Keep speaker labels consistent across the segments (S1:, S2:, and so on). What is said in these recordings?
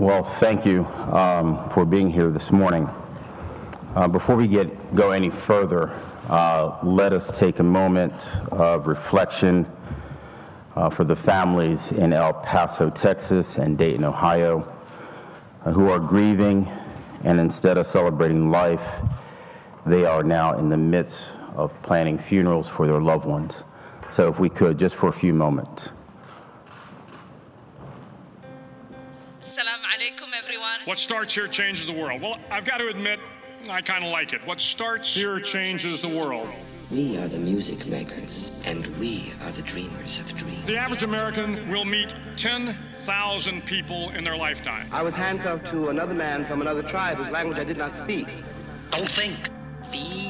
S1: Well, thank you um, for being here this morning. Uh, before we get go any further, uh, let us take a moment of reflection uh, for the families in El Paso, Texas, and Dayton, Ohio, uh, who are grieving, and instead of celebrating life, they are now in the midst of planning funerals for their loved ones. So, if we could, just for a few moments.
S2: What starts here changes the world. Well, I've got to admit, I kind of like it. What starts here changes the world.
S3: We are the music makers, and we are the dreamers of dreams.
S2: The average American will meet 10,000 people in their lifetime.
S4: I was handcuffed to another man from another tribe whose language I did not speak.
S3: Don't think, feel.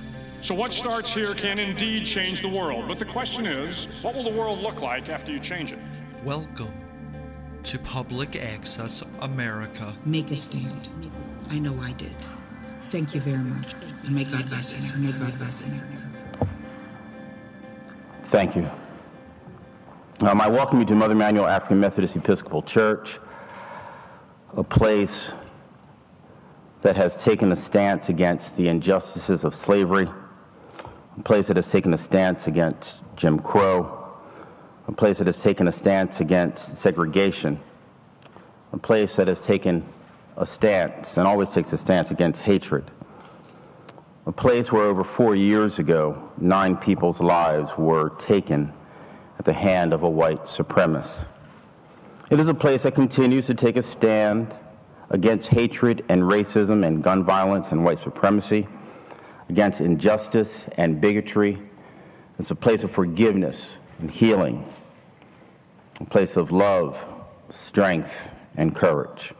S2: So what starts here can indeed change the world. But the question is, what will the world look like after you change it?
S5: Welcome to Public Access America.
S6: Make a stand. I know I did. Thank you very much. And may God bless us. May God bless us.
S1: Thank you. Um, I welcome you to Mother Emanuel African Methodist Episcopal Church, a place that has taken a stance against the injustices of slavery, a place that has taken a stance against Jim Crow, a place that has taken a stance against segregation, a place that has taken a stance and always takes a stance against hatred, a place where over four years ago, nine people's lives were taken at the hand of a white supremacist. It is a place that continues to take a stand against hatred and racism and gun violence and white supremacy, against injustice and bigotry. It's a place of forgiveness and healing, a place of love, strength, and courage.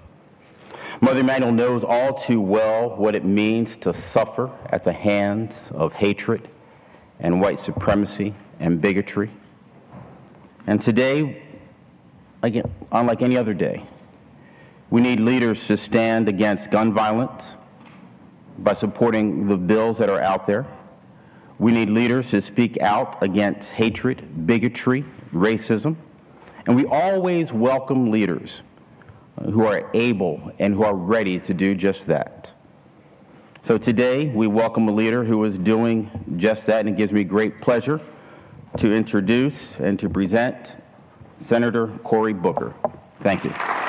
S1: Mother Emanuel knows all too well what it means to suffer at the hands of hatred and white supremacy and bigotry. And today, again, unlike any other day, we need leaders to stand against gun violence by supporting the bills that are out there. We need leaders to speak out against hatred, bigotry, racism. And we always welcome leaders who are able and who are ready to do just that. So today, we welcome a leader who is doing just that, and it gives me great pleasure to introduce and to present Senator Cory Booker. Thank you.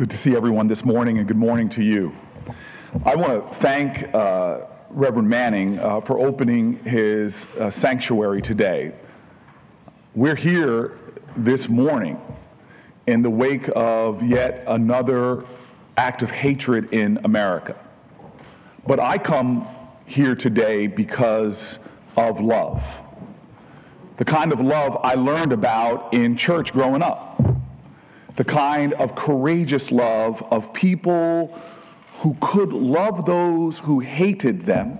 S7: Good to see everyone this morning, and good morning to you. I want to thank uh, Reverend Manning uh, for opening his uh, sanctuary today. We're here this morning in the wake of yet another act of hatred in America. But I come here today because of love. The kind of love I learned about in church growing up. The kind of courageous love of people who could love those who hated them,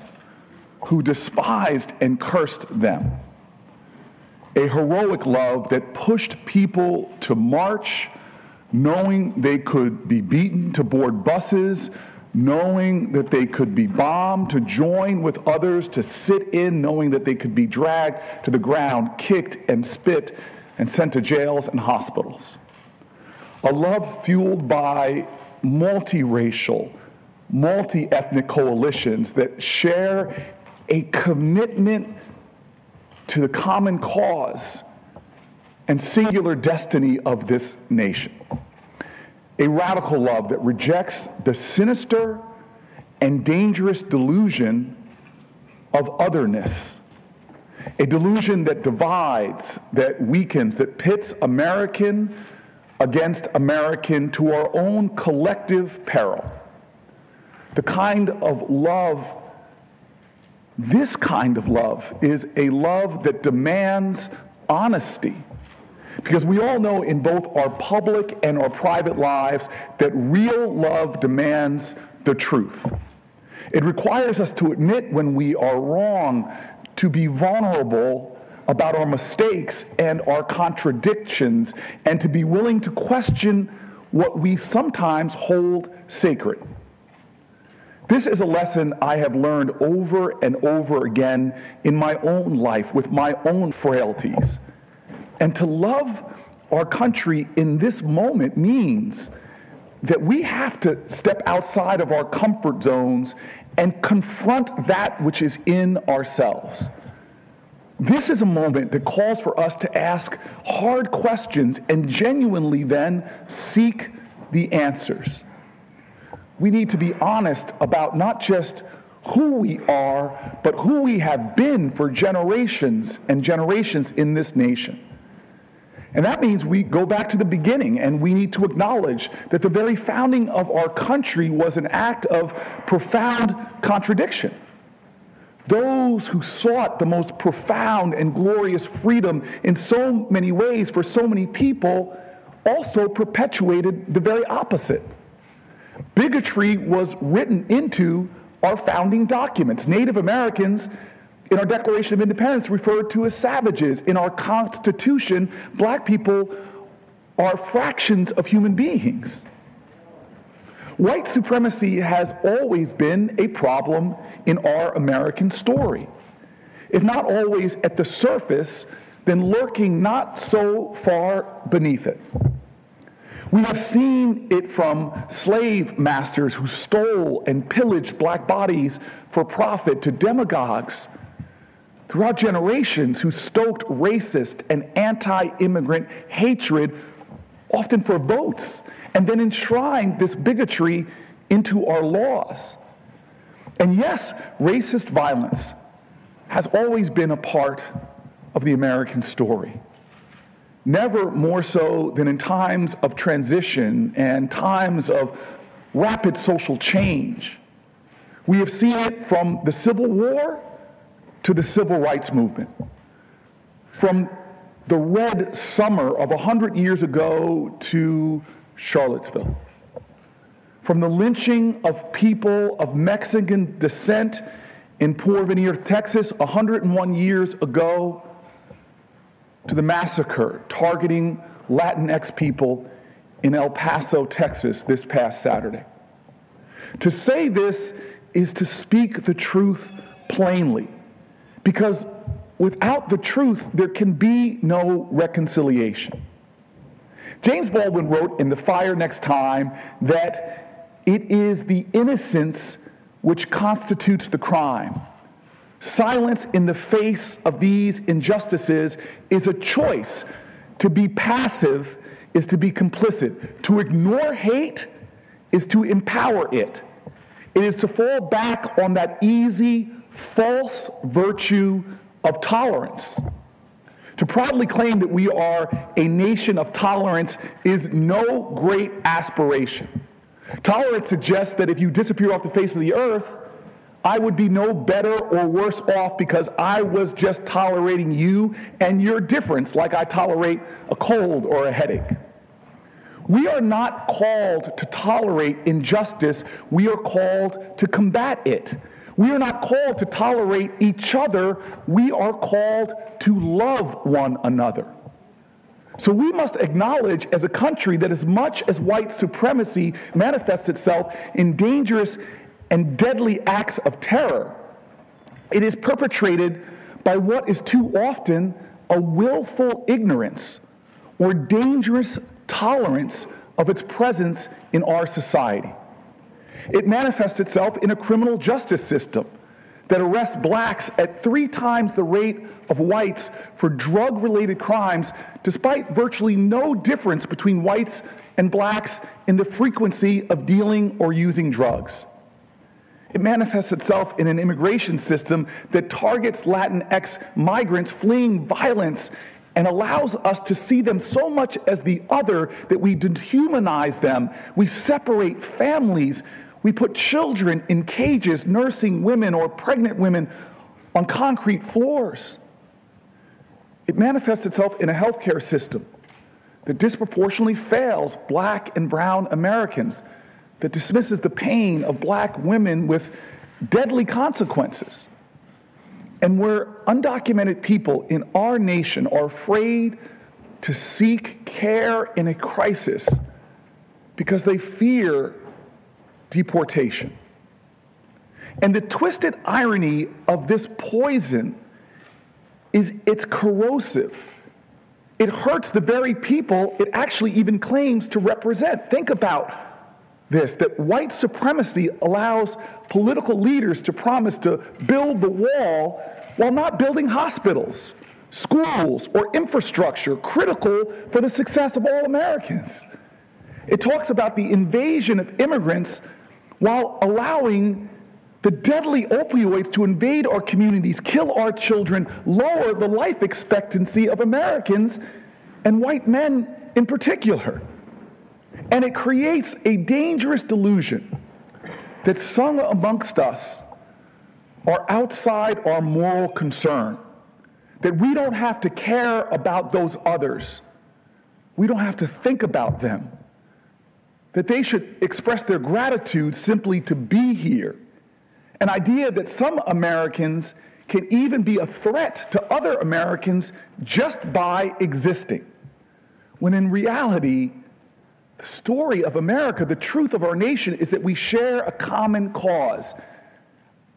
S7: who despised and cursed them. A heroic love that pushed people to march knowing they could be beaten to board buses, knowing that they could be bombed, to join with others, to sit in, knowing that they could be dragged to the ground, kicked and spit, and sent to jails and hospitals. A love fueled by multiracial, multi ethnic coalitions that share a commitment to the common cause and singular destiny of this nation. A radical love that rejects the sinister and dangerous delusion of otherness. A delusion that divides, that weakens, that pits American against American to our own collective peril. The kind of love, this kind of love, is a love that demands honesty. Because we all know in both our public and our private lives that real love demands the truth. It requires us to admit when we are wrong, to be vulnerable about our mistakes and our contradictions, and to be willing to question what we sometimes hold sacred. This is a lesson I have learned over and over again in my own life with my own frailties. And to love our country in this moment means that we have to step outside of our comfort zones and confront that which is in ourselves. This is a moment that calls for us to ask hard questions and genuinely then seek the answers. We need to be honest about not just who we are, but who we have been for generations and generations in this nation. And that means we go back to the beginning and we need to acknowledge that the very founding of our country was an act of profound contradiction. Those who sought the most profound and glorious freedom in so many ways for so many people also perpetuated the very opposite. Bigotry was written into our founding documents. Native Americans in our Declaration of Independence referred to as savages. In our Constitution, black people are fractions of human beings. White supremacy has always been a problem in our American story. If not always at the surface, then lurking not so far beneath it. We have seen it from slave masters who stole and pillaged black bodies for profit to demagogues throughout generations who stoked racist and anti immigrant hatred, often for votes and then enshrine this bigotry into our laws. And yes, racist violence has always been a part of the American story. Never more so than in times of transition and times of rapid social change. We have seen it from the Civil War to the Civil Rights Movement, from the Red Summer of 100 years ago to Charlottesville. From the lynching of people of Mexican descent in Porvenir, Texas, 101 years ago, to the massacre targeting Latinx people in El Paso, Texas, this past Saturday. To say this is to speak the truth plainly, because without the truth, there can be no reconciliation. James Baldwin wrote in The Fire Next Time that it is the innocence which constitutes the crime. Silence in the face of these injustices is a choice. To be passive is to be complicit. To ignore hate is to empower it. It is to fall back on that easy, false virtue of tolerance. To proudly claim that we are a nation of tolerance is no great aspiration. Tolerance suggests that if you disappear off the face of the earth, I would be no better or worse off because I was just tolerating you and your difference, like I tolerate a cold or a headache. We are not called to tolerate injustice, we are called to combat it. We are not called to tolerate each other, we are called to love one another. So we must acknowledge as a country that as much as white supremacy manifests itself in dangerous and deadly acts of terror, it is perpetrated by what is too often a willful ignorance or dangerous tolerance of its presence in our society. It manifests itself in a criminal justice system that arrests blacks at three times the rate of whites for drug related crimes, despite virtually no difference between whites and blacks in the frequency of dealing or using drugs. It manifests itself in an immigration system that targets Latinx migrants fleeing violence and allows us to see them so much as the other that we dehumanize them. We separate families. We put children in cages, nursing women or pregnant women on concrete floors. It manifests itself in a healthcare system that disproportionately fails black and brown Americans that dismisses the pain of black women with deadly consequences. And where undocumented people in our nation are afraid to seek care in a crisis because they fear deportation. And the twisted irony of this poison is it's corrosive. It hurts the very people it actually even claims to represent. Think about this that white supremacy allows political leaders to promise to build the wall while not building hospitals, schools, or infrastructure critical for the success of all Americans. It talks about the invasion of immigrants while allowing the deadly opioids to invade our communities, kill our children, lower the life expectancy of Americans and white men in particular. And it creates a dangerous delusion that some amongst us are outside our moral concern, that we don't have to care about those others, we don't have to think about them, that they should express their gratitude simply to be here. An idea that some Americans can even be a threat to other Americans just by existing, when in reality, the story of America, the truth of our nation, is that we share a common cause,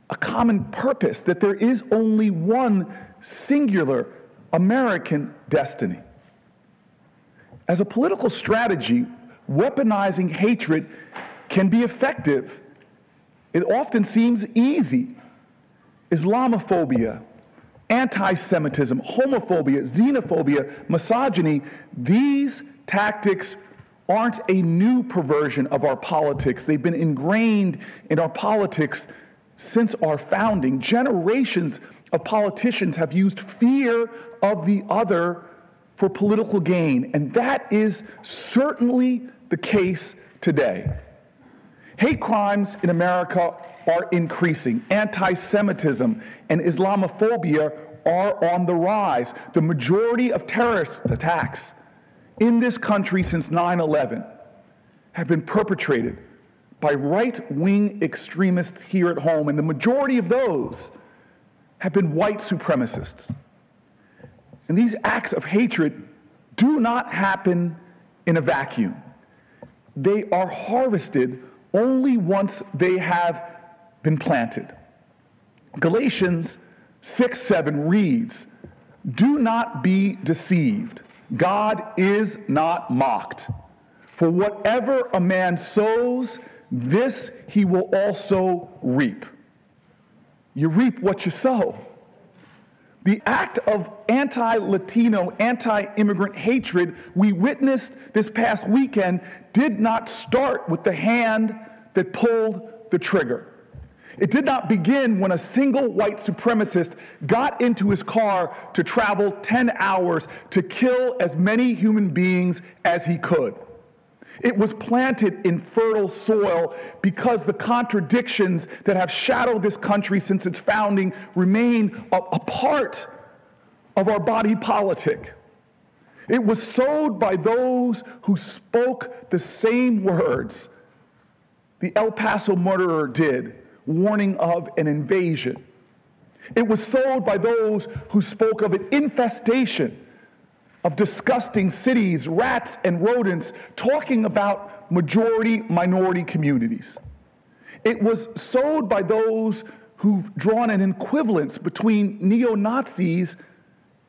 S7: a common purpose, that there is only one singular American destiny. As a political strategy, weaponizing hatred can be effective. It often seems easy. Islamophobia, anti Semitism, homophobia, xenophobia, misogyny, these tactics aren't a new perversion of our politics. They've been ingrained in our politics since our founding. Generations of politicians have used fear of the other for political gain, and that is certainly the case today. Hate crimes in America are increasing. Anti Semitism and Islamophobia are on the rise. The majority of terrorist attacks in this country since 9 11 have been perpetrated by right wing extremists here at home, and the majority of those have been white supremacists. And these acts of hatred do not happen in a vacuum. They are harvested only once they have been planted. Galatians 6 7 reads, Do not be deceived. God is not mocked. For whatever a man sows, this he will also reap. You reap what you sow. The act of anti Latino, anti immigrant hatred we witnessed this past weekend did not start with the hand that pulled the trigger. It did not begin when a single white supremacist got into his car to travel 10 hours to kill as many human beings as he could. It was planted in fertile soil because the contradictions that have shadowed this country since its founding remain a, a part of our body politic. It was sowed by those who spoke the same words the El Paso murderer did warning of an invasion. It was sold by those who spoke of an infestation of disgusting cities, rats, and rodents, talking about majority minority communities. It was sowed by those who've drawn an equivalence between neo Nazis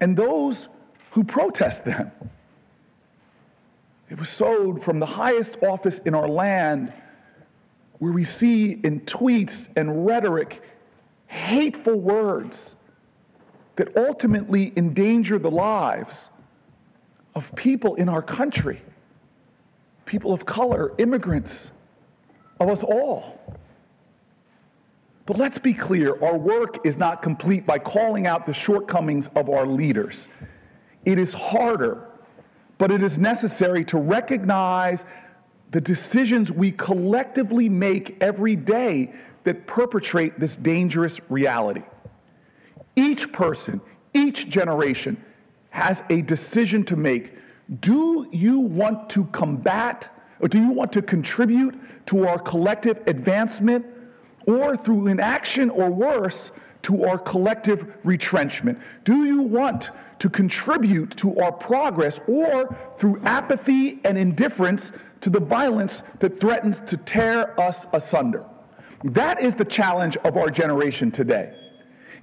S7: and those who protest them. It was sowed from the highest office in our land, where we see in tweets and rhetoric hateful words that ultimately endanger the lives of people in our country, people of color, immigrants, of us all. But let's be clear our work is not complete by calling out the shortcomings of our leaders. It is harder, but it is necessary to recognize the decisions we collectively make every day that perpetrate this dangerous reality. Each person, each generation has a decision to make. Do you want to combat or do you want to contribute to our collective advancement or through inaction or worse, to our collective retrenchment? Do you want to contribute to our progress or through apathy and indifference to the violence that threatens to tear us asunder? That is the challenge of our generation today.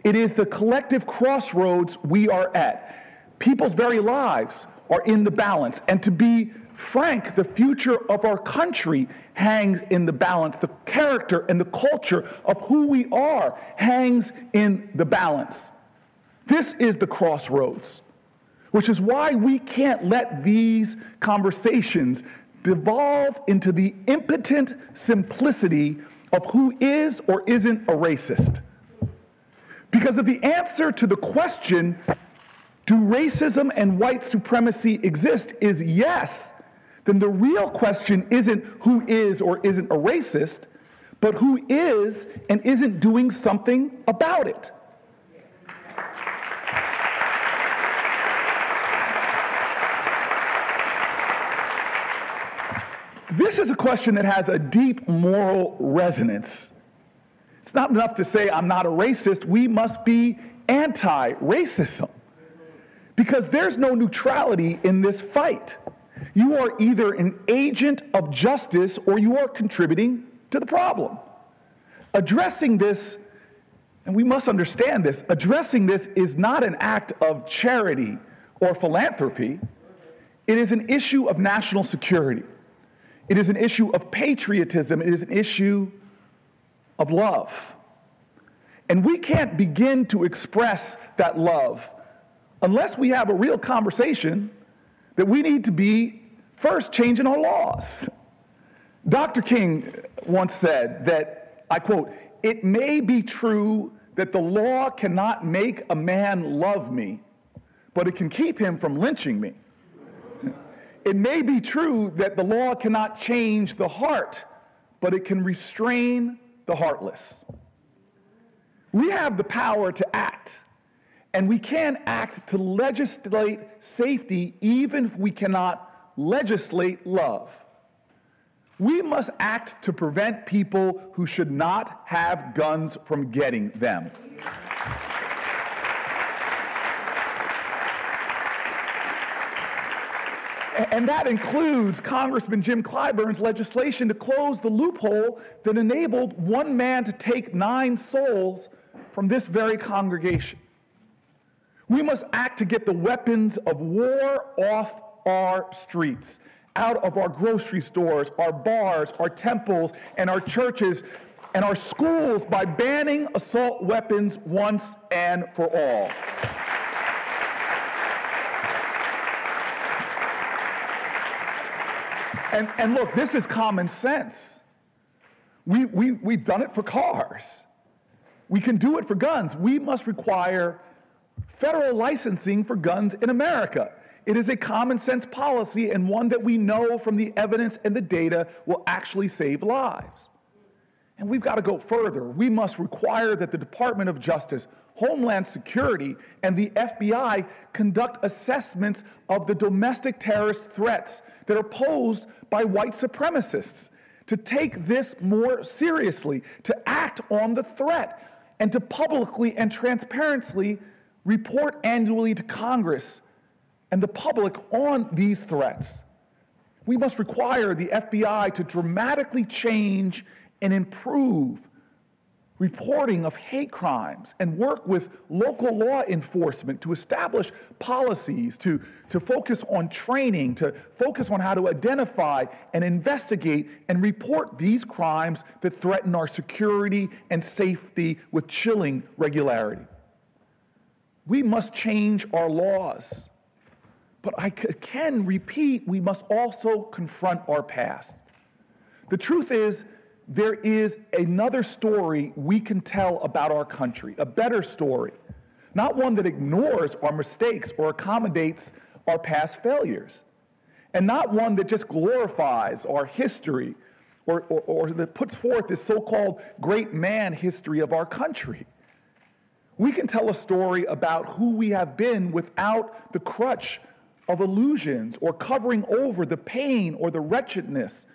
S7: It is the collective crossroads we are at. People's very lives are in the balance. And to be frank, the future of our country hangs in the balance. The character and the culture of who we are hangs in the balance. This is the crossroads, which is why we can't let these conversations devolve into the impotent simplicity of who is or isn't a racist. Because if the answer to the question, do racism and white supremacy exist, is yes, then the real question isn't who is or isn't a racist, but who is and isn't doing something about it. This is a question that has a deep moral resonance. It's not enough to say, I'm not a racist. We must be anti racism. Because there's no neutrality in this fight. You are either an agent of justice or you are contributing to the problem. Addressing this, and we must understand this, addressing this is not an act of charity or philanthropy. It is an issue of national security. It is an issue of patriotism. It is an issue of love. And we can't begin to express that love unless we have a real conversation that we need to be first changing our laws. Dr. King once said that, I quote, it may be true that the law cannot make a man love me, but it can keep him from lynching me. It may be true that the law cannot change the heart, but it can restrain the heartless. We have the power to act, and we can act to legislate safety even if we cannot legislate love. We must act to prevent people who should not have guns from getting them. And that includes Congressman Jim Clyburn's legislation to close the loophole that enabled one man to take nine souls from this very congregation. We must act to get the weapons of war off our streets, out of our grocery stores, our bars, our temples, and our churches, and our schools by banning assault weapons once and for all. And, and look, this is common sense. We, we, we've done it for cars. We can do it for guns. We must require federal licensing for guns in America. It is a common sense policy and one that we know from the evidence and the data will actually save lives. And we've got to go further. We must require that the Department of Justice, Homeland Security, and the FBI conduct assessments of the domestic terrorist threats that are posed by white supremacists, to take this more seriously, to act on the threat, and to publicly and transparently report annually to Congress and the public on these threats. We must require the FBI to dramatically change and improve reporting of hate crimes and work with local law enforcement to establish policies, to, to focus on training, to focus on how to identify and investigate and report these crimes that threaten our security and safety with chilling regularity. We must change our laws. But I can repeat, we must also confront our past. The truth is, there is another story we can tell about our country, a better story, not one that ignores our mistakes or accommodates our past failures, and not one that just glorifies our history or, or, or that puts forth this so called great man history of our country. We can tell a story about who we have been without the crutch of illusions or covering over the pain or the wretchedness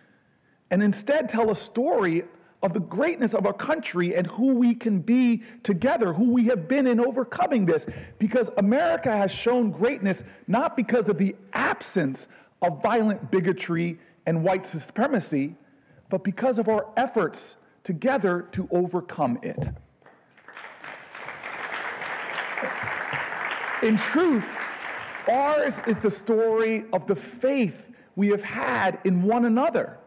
S7: and instead tell a story of the greatness of our country and who we can be together, who we have been in overcoming this. Because America has shown greatness not because of the absence of violent bigotry and white supremacy, but because of our efforts together to overcome it. In truth, ours is the story of the faith we have had in one another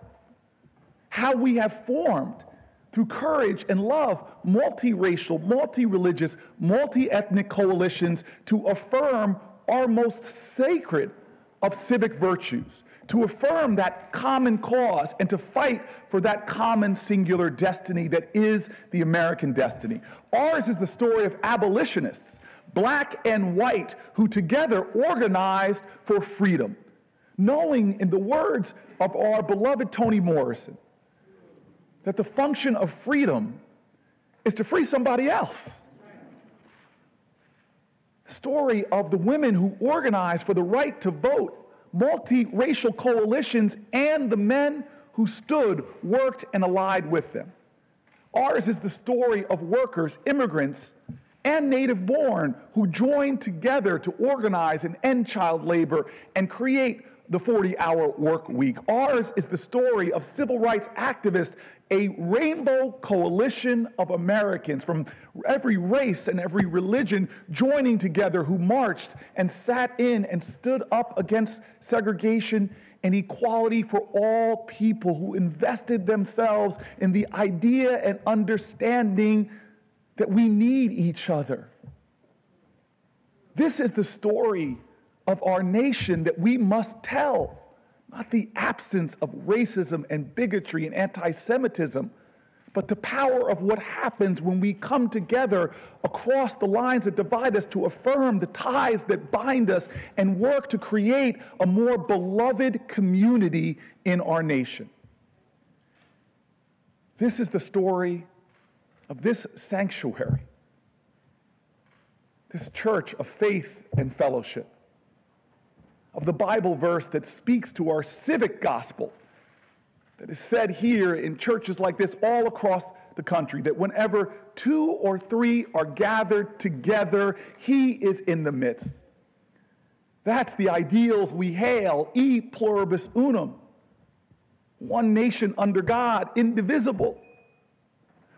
S7: how we have formed through courage and love multiracial, multi religious, multi ethnic coalitions to affirm our most sacred of civic virtues, to affirm that common cause and to fight for that common singular destiny that is the American destiny. Ours is the story of abolitionists, black and white, who together organized for freedom, knowing, in the words of our beloved Toni Morrison, that the function of freedom is to free somebody else. The Story of the women who organized for the right to vote, multiracial coalitions, and the men who stood, worked, and allied with them. Ours is the story of workers, immigrants, and native born who joined together to organize and end child labor and create the 40 hour work week. Ours is the story of civil rights activists, a rainbow coalition of Americans from every race and every religion joining together who marched and sat in and stood up against segregation and equality for all people, who invested themselves in the idea and understanding that we need each other. This is the story of our nation that we must tell, not the absence of racism and bigotry and anti Semitism, but the power of what happens when we come together across the lines that divide us to affirm the ties that bind us and work to create a more beloved community in our nation. This is the story of this sanctuary, this church of faith and fellowship of the Bible verse that speaks to our civic gospel that is said here in churches like this all across the country that whenever two or three are gathered together, he is in the midst. That's the ideals we hail, e pluribus unum. One nation under God, indivisible.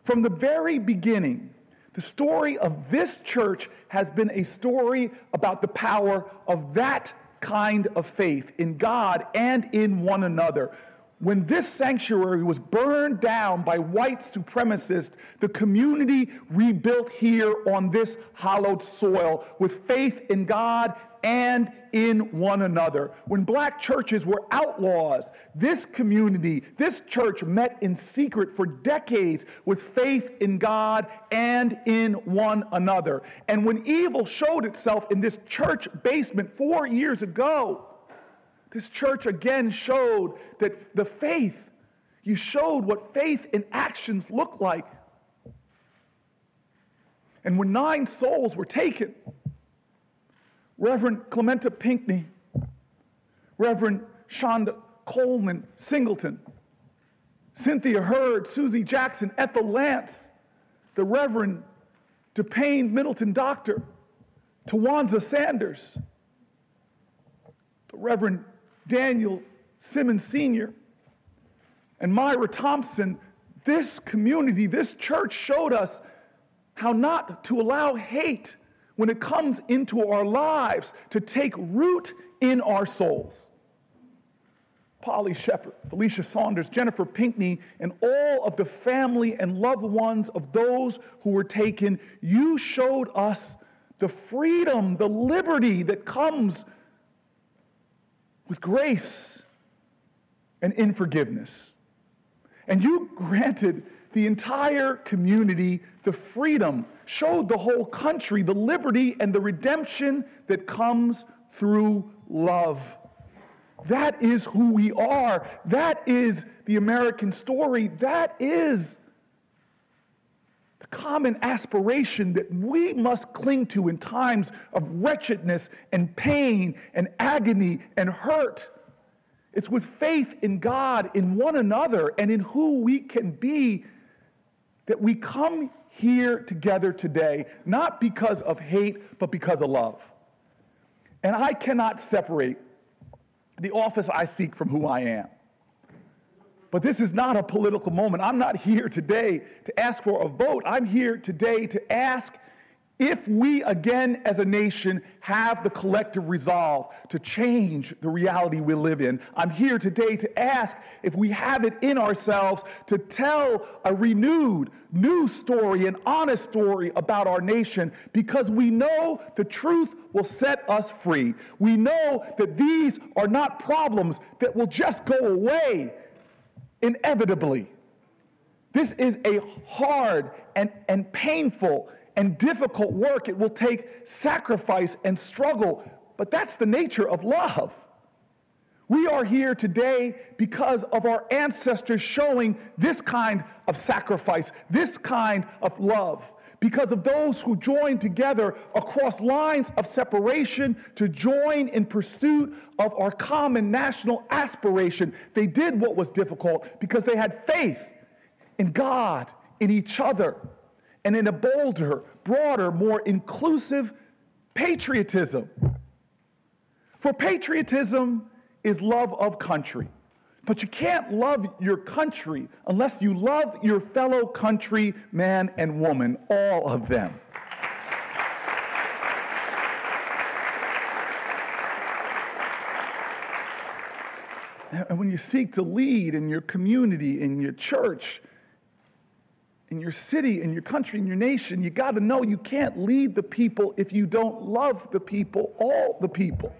S7: From the very beginning, the story of this church has been a story about the power of that kind of faith in God and in one another. When this sanctuary was burned down by white supremacists, the community rebuilt here on this hallowed soil with faith in God and in one another. When black churches were outlaws, this community, this church met in secret for decades with faith in God and in one another. And when evil showed itself in this church basement four years ago, this church again showed that the faith, you showed what faith in actions look like. And when nine souls were taken, Reverend Clementa Pinckney, Reverend Sharonda Coleman Singleton, Cynthia Hurd, Susie Jackson, Ethel Lance, the Reverend DePayne Middleton Doctor, Tywanza Sanders, the Reverend Daniel Simmons Sr., and Myra Thompson, this community, this church showed us how not to allow hate when it comes into our lives to take root in our souls. Polly Sheppard, Felicia Sanders, Jennifer Pinckney, and all of the family and loved ones of those who were taken, you showed us the freedom, the liberty that comes with grace and in forgiveness. And you granted the entire community the freedom, showed the whole country the liberty and the redemption that comes through love. That is who we are. That is the American story. That is the common aspiration that we must cling to in times of wretchedness and pain and agony and hurt. It's with faith in God, in one another, and in who we can be that we come here together today, not because of hate, but because of love. And I cannot separate the office I seek from who I am. But this is not a political moment. I'm not here today to ask for a vote. I'm here today to ask if we again as a nation have the collective resolve to change the reality we live in. I'm here today to ask if we have it in ourselves to tell a renewed, new story, an honest story about our nation because we know the truth will set us free. We know that these are not problems that will just go away inevitably. This is a hard and, and painful and difficult work. It will take sacrifice and struggle, but that's the nature of love. We are here today because of our ancestors showing this kind of sacrifice, this kind of love, because of those who joined together across lines of separation to join in pursuit of our common national aspiration. They did what was difficult because they had faith in God, in each other and in a bolder, broader, more inclusive patriotism. For patriotism is love of country. But you can't love your country unless you love your fellow country man and woman, all of them. And when you seek to lead in your community, in your church, in your city, in your country, in your nation, you got to know you can't lead the people if you don't love the people, all the people.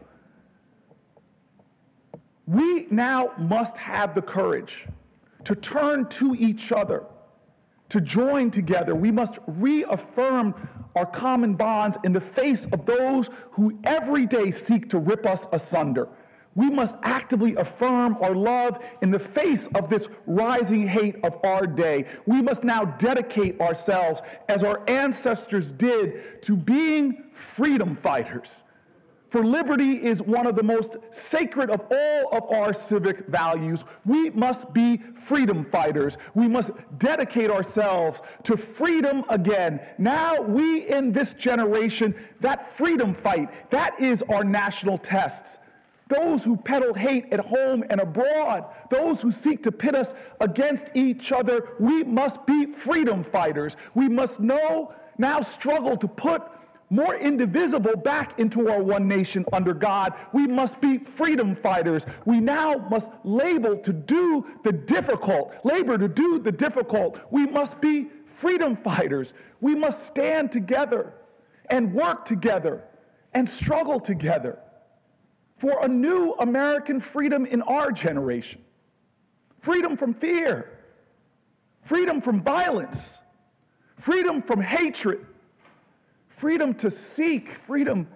S7: We now must have the courage to turn to each other, to join together. We must reaffirm our common bonds in the face of those who every day seek to rip us asunder. We must actively affirm our love in the face of this rising hate of our day. We must now dedicate ourselves, as our ancestors did, to being freedom fighters. For liberty is one of the most sacred of all of our civic values. We must be freedom fighters. We must dedicate ourselves to freedom again. Now, we in this generation, that freedom fight, that is our national test those who peddle hate at home and abroad, those who seek to pit us against each other, we must be freedom fighters. We must know, now struggle to put more indivisible back into our one nation under God. We must be freedom fighters. We now must label to do the difficult, labor to do the difficult. We must be freedom fighters. We must stand together and work together and struggle together for a new American freedom in our generation. Freedom from fear, freedom from violence, freedom from hatred, freedom to seek, freedom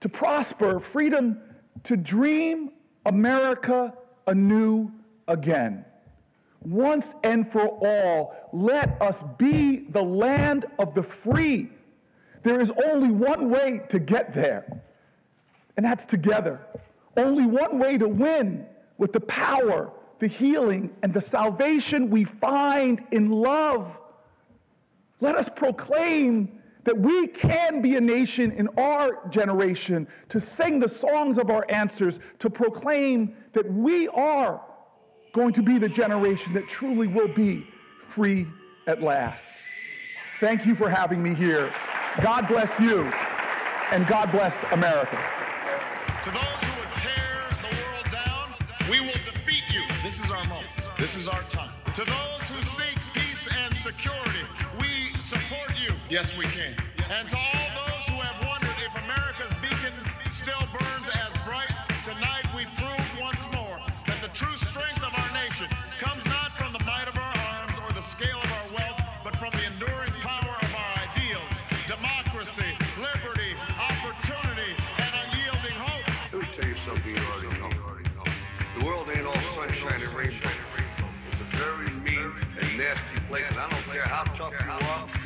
S7: to prosper, freedom to dream America anew again. Once and for all, let us be the land of the free. There is only one way to get there and that's together. Only one way to win with the power, the healing, and the salvation we find in love. Let us proclaim that we can be a nation in our generation to sing the songs of our answers, to proclaim that we are going to be the generation that truly will be free at last. Thank you for having me here. God bless you, and God bless America.
S8: To those who would tear the world down, we will defeat you. This is our moment. This is our time. To those who seek peace and security, we support you. Yes, we can. And to all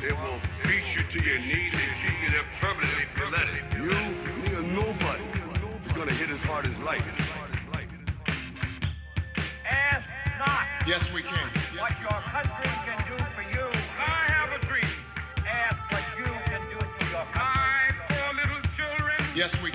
S9: it will beat you to your knees and keep you there permanently if you let it. You, me, or nobody is gonna hit as hard as life.
S8: Ask not. Yes, we can.
S10: What your country can do for you. I have a dream. Ask what you can do for your country. My poor little children.
S8: Yes, we can.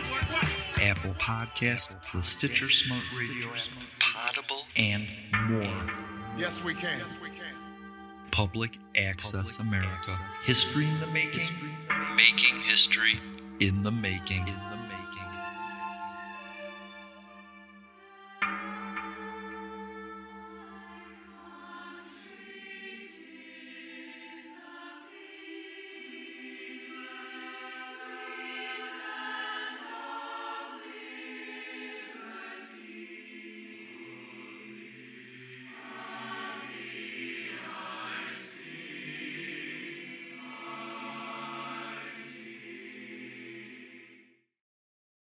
S5: Apple Podcasts, the Stitcher Smart Radio app, Potable, and more.
S8: Yes, we can. Yes, we can.
S5: Public Access America. History in the making. Making history in the making.